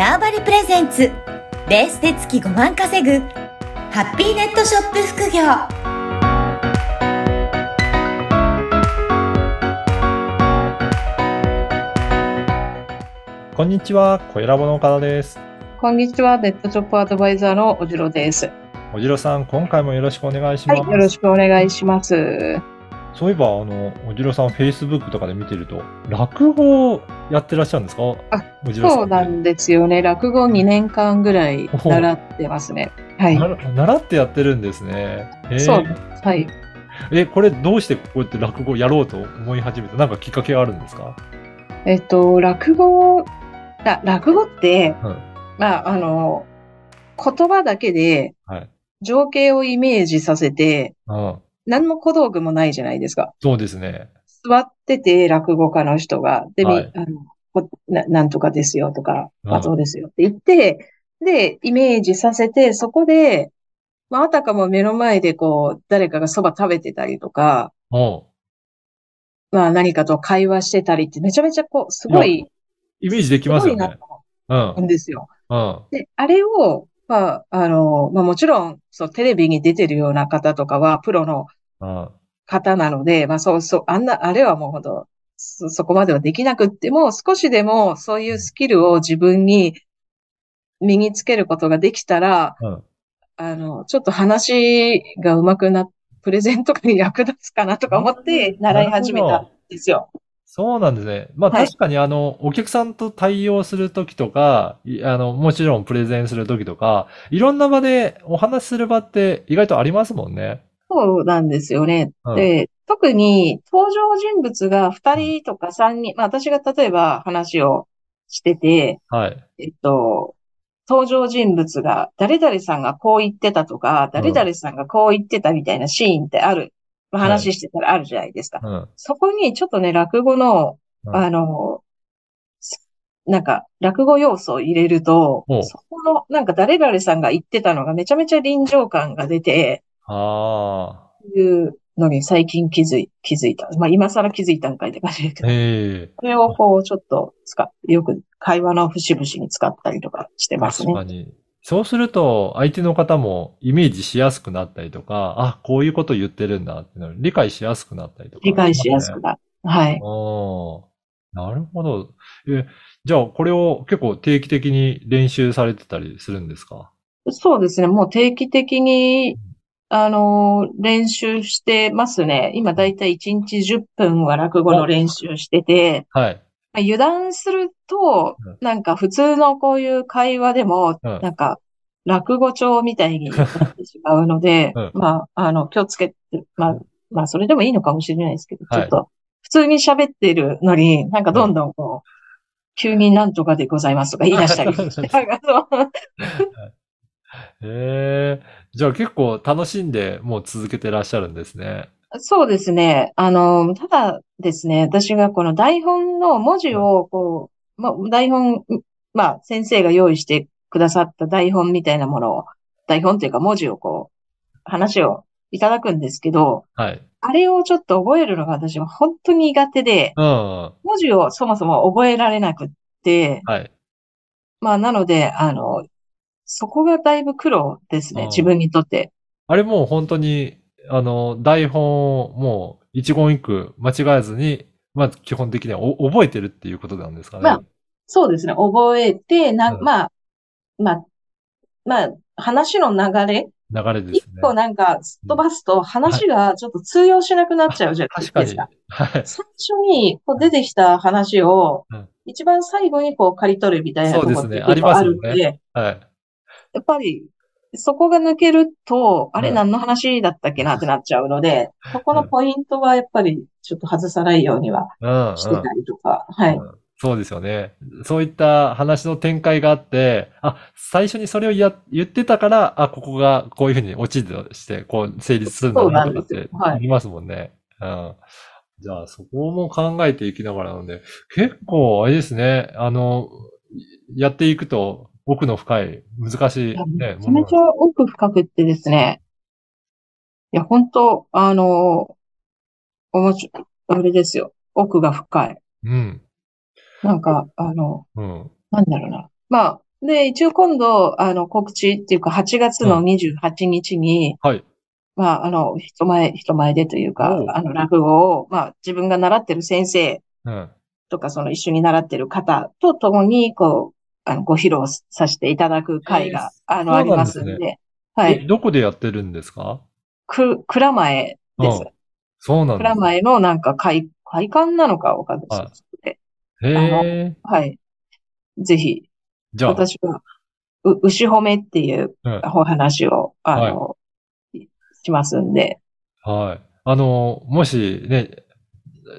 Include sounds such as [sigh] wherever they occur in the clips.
ターバリプレゼンツベースで月5万稼ぐハッピーネットショップ副業こんにちは、小ラボの岡田です。こんにちは、ネットショップアドバイザーのおじろです。おじろさん、今回もよろしくお願いします。はい、よろしくお願いします。そういえば、あの、おじろさん、Facebook とかで見てると、落語をやってらっしゃるんですか？あ。そうなんですよね。落語2年間ぐらい習ってますね。はい。習ってやってるんですね。えーそう。はい。え、これどうしてこうやって落語やろうと思い始めた？なんかきっかけがあるんですか？えっと、落語、だ落語って、うんまあ、あの、言葉だけではい。情景をイメージさせて、うん。何の小道具もないじゃないですか。そうですね。座ってて落語家の人が、で、みはいあのこな、なんとかですよとか、うんまあそうですよって言って、で、イメージさせて、そこで、まあ、あたかも目の前でこう、誰かがそば食べてたりとか、まあ何かと会話してたりって、めちゃめちゃこう、すごい、イメージできすますよね。うんですよ。うん。で、あれを、まあ、あの、まあもちろん、そう、テレビに出てるような方とかは、プロのうん。方なので、まあそうそう、あんな、あれはもうほんと、そ、そこまではできなくっても、少しでもそういうスキルを自分に身につけることができたら、うん。あの、ちょっと話が上手くなっ、プレゼンとかに役立つかなとか思って習い始めたんですよ。そうなんですね。まあはい確かにあの、お客さんと対応するときとか、いあの、もちろんプレゼンするときとか、いろんな場でお話しする場って意外とありますもんね。そうなんですよね。うんで、特に登場人物が2人とか3人、まあ私が例えば話をしてて、はい。えっと、登場人物が、誰々さんがこう言ってたとか、誰々さんがこう言ってたみたいなシーンってある。まあ、はい話してたらあるじゃないですか。うん。そこにちょっとね、落語の、うんあの、すなんか、落語要素を入れるとお、そこの、なんか誰々さんが言ってたのがめちゃめちゃ臨場感が出て、ああ。いうのに最近気づい、気づいた。まあ今更気づいたんかいって感じですけど、ええこれをこうちょっと使っ、よく会話の節々に使ったりとかしてますね。確かに。そうすると、相手の方もイメージしやすくなったりとか、あ、こういうこと言ってるんだって理解しやすくなったりとか。理解しやすくなる。はい。おなるほど。え、じゃあ、これを結構定期的に練習されてたりするんですか？そうですね。もう定期的に、あの、練習してますね。今だいたい1日10分は落語の練習してて、はい。まあ油断するとうん、なんか普通のこういう会話でも、うん。なんか落語帳みたいになってしまうので [laughs] うん、まあ、あの、気をつけて、まあ、まあ、それでもいいのかもしれないですけど、はい。ちょっと、普通に喋ってるのに、なんかどんどんこう、急になんとかでございますとか言い出したりして、[laughs] へえ。じゃあ結構楽しんでもう続けてらっしゃるんですね。そうですね。あの、ただですね、私がこの台本の文字を、こう、まあ、台本、まあ、先生が用意してくださった台本みたいなものを、台本というか文字をこう、話をいただくんですけど、はい。あれをちょっと覚えるのが私は本当に苦手で、うん。は文字をそもそも覚えられなくって、い。まあ、なので、あの、そこがだいぶ苦労ですね、うん自分にとって。あれもう本当に、あの、台本をもう一言一句間違えずに、まあ基本的にはお覚えてるっていうことなんですかね。まあそうですね、覚えて、な、うんまあ、まあ、まあ、話の流れ、流れです一ね。個なんかすっ飛ばすと話がちょっと通用しなくなっちゃうじゃない確かにですか。。はい。最初にこう出てきた話をうん、一番最後にこう刈り取るみたいなところってそうですねあるんありますよで、はい。やっぱり、そこが抜けると、あれうん。何の話だったっけな？ってなっちゃうので、そこのポイントはやっぱりちょっと外さないようにはうん、してたりとか、はい。うん。そうですよね。そういった話の展開があって、あ、最初にそれをや、言ってたから、あ、ここがこういうふうに落ちとして、こう成立するんだなとかってすよ。はい。ありますもんね。うん。じゃあ、そこも考えていきながらなので、結構、あれですね、あの、やっていくと奥の深い、難しいね、めちゃめちゃ奥深くってですね。いや、本当あの、おもし、あれですよ。奥が深い。うん。なんか、あの、うん。なんだろうな。まあ、で、一応今度、あの、告知っていうか、8月の28日に、はい。まあ、あの、人前、人前でというかあの、落語を、まあ、自分が習ってる先生うん。とか、その一緒に習ってる方と共に、こう、あの、ご披露させていただく会が、あの、そうありますんで、はえ、い。どこでやってるんですか？く、蔵前ですうん。そうなんです蔵前のなんか会、会館なのかわかんないはいですけへえ。ど、はい。ぜひ、じゃあ、私は、う、牛褒めっていううん。お話を、あの、しますんで、はい。あの、もしね、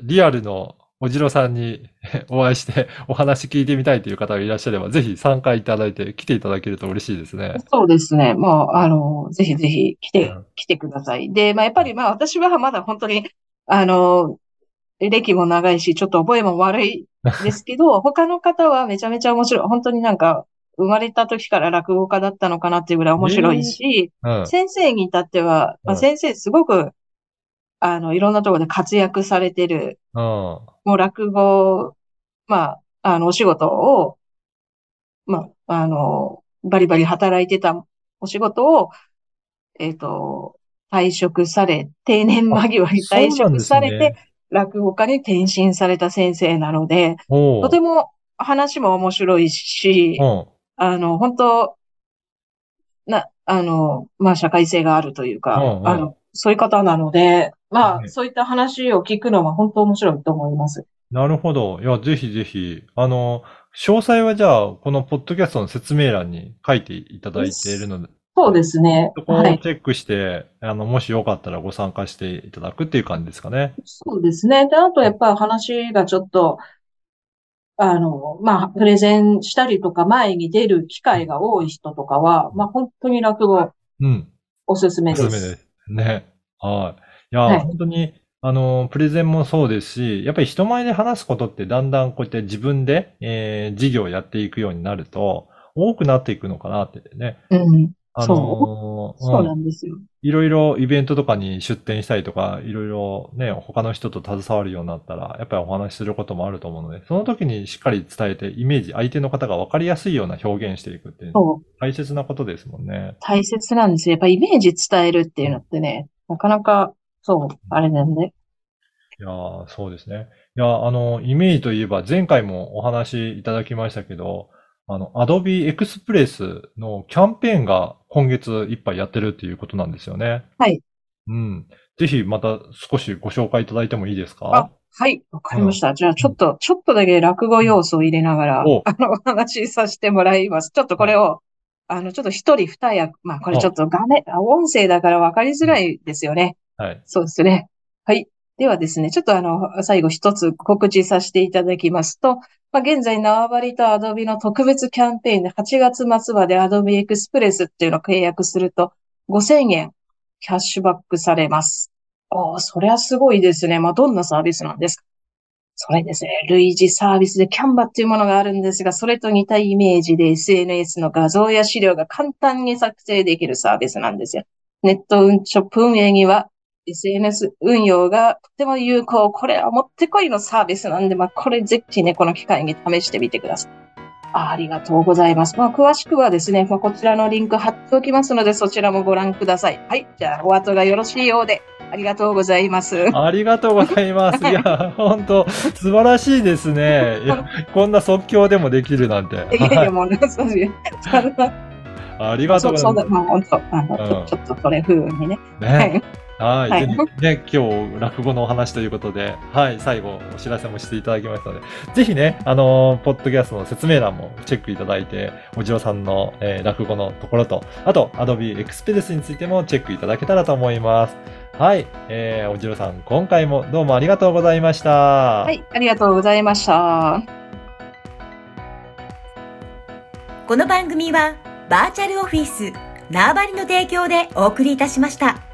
リアルのおじろさんに [laughs] お会いしてお話聞いてみたいという方がいらっしゃれば、ぜひ参加いただいて来ていただけると嬉しいですね。そうですね。もう、あの、ぜひぜひ来てうん、来てください。で、まあ、やっぱりまあ、私はまだ本当に、あの、歴も長いし、ちょっと覚えも悪いですけど、[laughs] 他の方はめちゃめちゃ面白い。本当になんか、生まれた時から落語家だったのかなっていうぐらい面白いし、うん。先生に至っては、まあ、うん先生すごく、あの、いろんなところで活躍されてる、うん。もう落語、まあ、あの、お仕事を、まあ、あの、バリバリ働いてたお仕事を、えっと、退職され、定年間際に退職されてね、。落語家に転身された先生なので、とても話も面白いし、うん。あの、本当な、あの、まあ、社会性があるというか、あの、そういう方なので、まあ、はいそういった話を聞くのは本当面白いと思います。なるほど。いや、ぜひぜひ。あの、詳細はじゃあ、このポッドキャストの説明欄に書いていただいているので、そうですね。そこをはい。チェックして、あの、もしよかったらご参加していただくっていう感じですかね。そうですね。で、あとやっぱり話がちょっと、あの、まあ、プレゼンしたりとか前に出る機会が多い人とかは、まあ、本当に落語うん。おすすめおですす。すめです。ね。はい。いや、はい本当に、あの、プレゼンもそうですし、やっぱり人前で話すことってだんだんこうやって自分で、えー事業をやっていくようになると、多くなっていくのかなってね。うん。あそのーそうなんですよ。いろいろイベントとかに出展したりとか、いろいろね、他の人と携わるようになったら、やっぱりお話しすることもあると思うので、その時にしっかり伝えて、イメージ、相手の方が分かりやすいような表現していくっていう、そう。大切なことですもんね。大切なんですよ。やっぱイメージ伝えるっていうのってね、なかなか、そう、あれなんで。いやーそうですね。いやーあの、イメージといえば、前回もお話いただきましたけど、あの、Adobe Express のキャンペーンが今月いっぱいやってるっていうことなんですよね。はい。うん。ぜひまた少しご紹介いただいてもいいですあか、はい、わかりました。じゃあ、ちょっと、ちょっとだけ落語要素を入れながら、おあの、お話しさせてもらいます。ちょっとこれを、あの、ちょっと一人二役、まあ、これちょっと画面、あ音声だからわかりづらいですよね。はい。そうですね。はい。ではですね、ちょっとあの、最後一つ告知させていただきますと、まあ、現在縄張りと Adobe の特別キャンペーンで8月末まで Adobe Express っていうのを契約すると5000円キャッシュバックされます。おー、そりゃすごいですね。まあ、どんなサービスなんですか？それですね、類似サービスで Canva っていうものがあるんですが、それと似たイメージで SNS の画像や資料が簡単に作成できるサービスなんですよ。ネットショップ運営には SNS 運用がとても有効。これはもってこいのサービスなんで、まあ、これぜひね、この機会に試してみてください。あありがとうございます。まあ、詳しくはですね、まあ、こちらのリンク貼っておきますので、そちらもご覧ください。はい。じゃあ、お後がよろしいようで、ありがとうございます。ありがとうございます。[laughs] いや、本当素晴らしいですね。こんな即興でもできるなんて。いやいや、もう、そういう、[laughs] ありがとうそう、ございまそうだ、まあ、本当、あの、うんちょっとそれ風にね。す。はね。い。はい。はいぜひね、今日、落語のお話ということで、はい、最後、お知らせもしていただきましたので、ぜひね、あのーポッドキャストの説明欄もチェックいただいて、おじろさんの、えー落語のところと、あと、Adobe Express についてもチェックいただけたらと思います。はい。えー、おじろさん、今回もどうもありがとうございました。ははい、ありがとうございました。この番組はバーチャルオフィス縄張りの提供でお送りいたしました。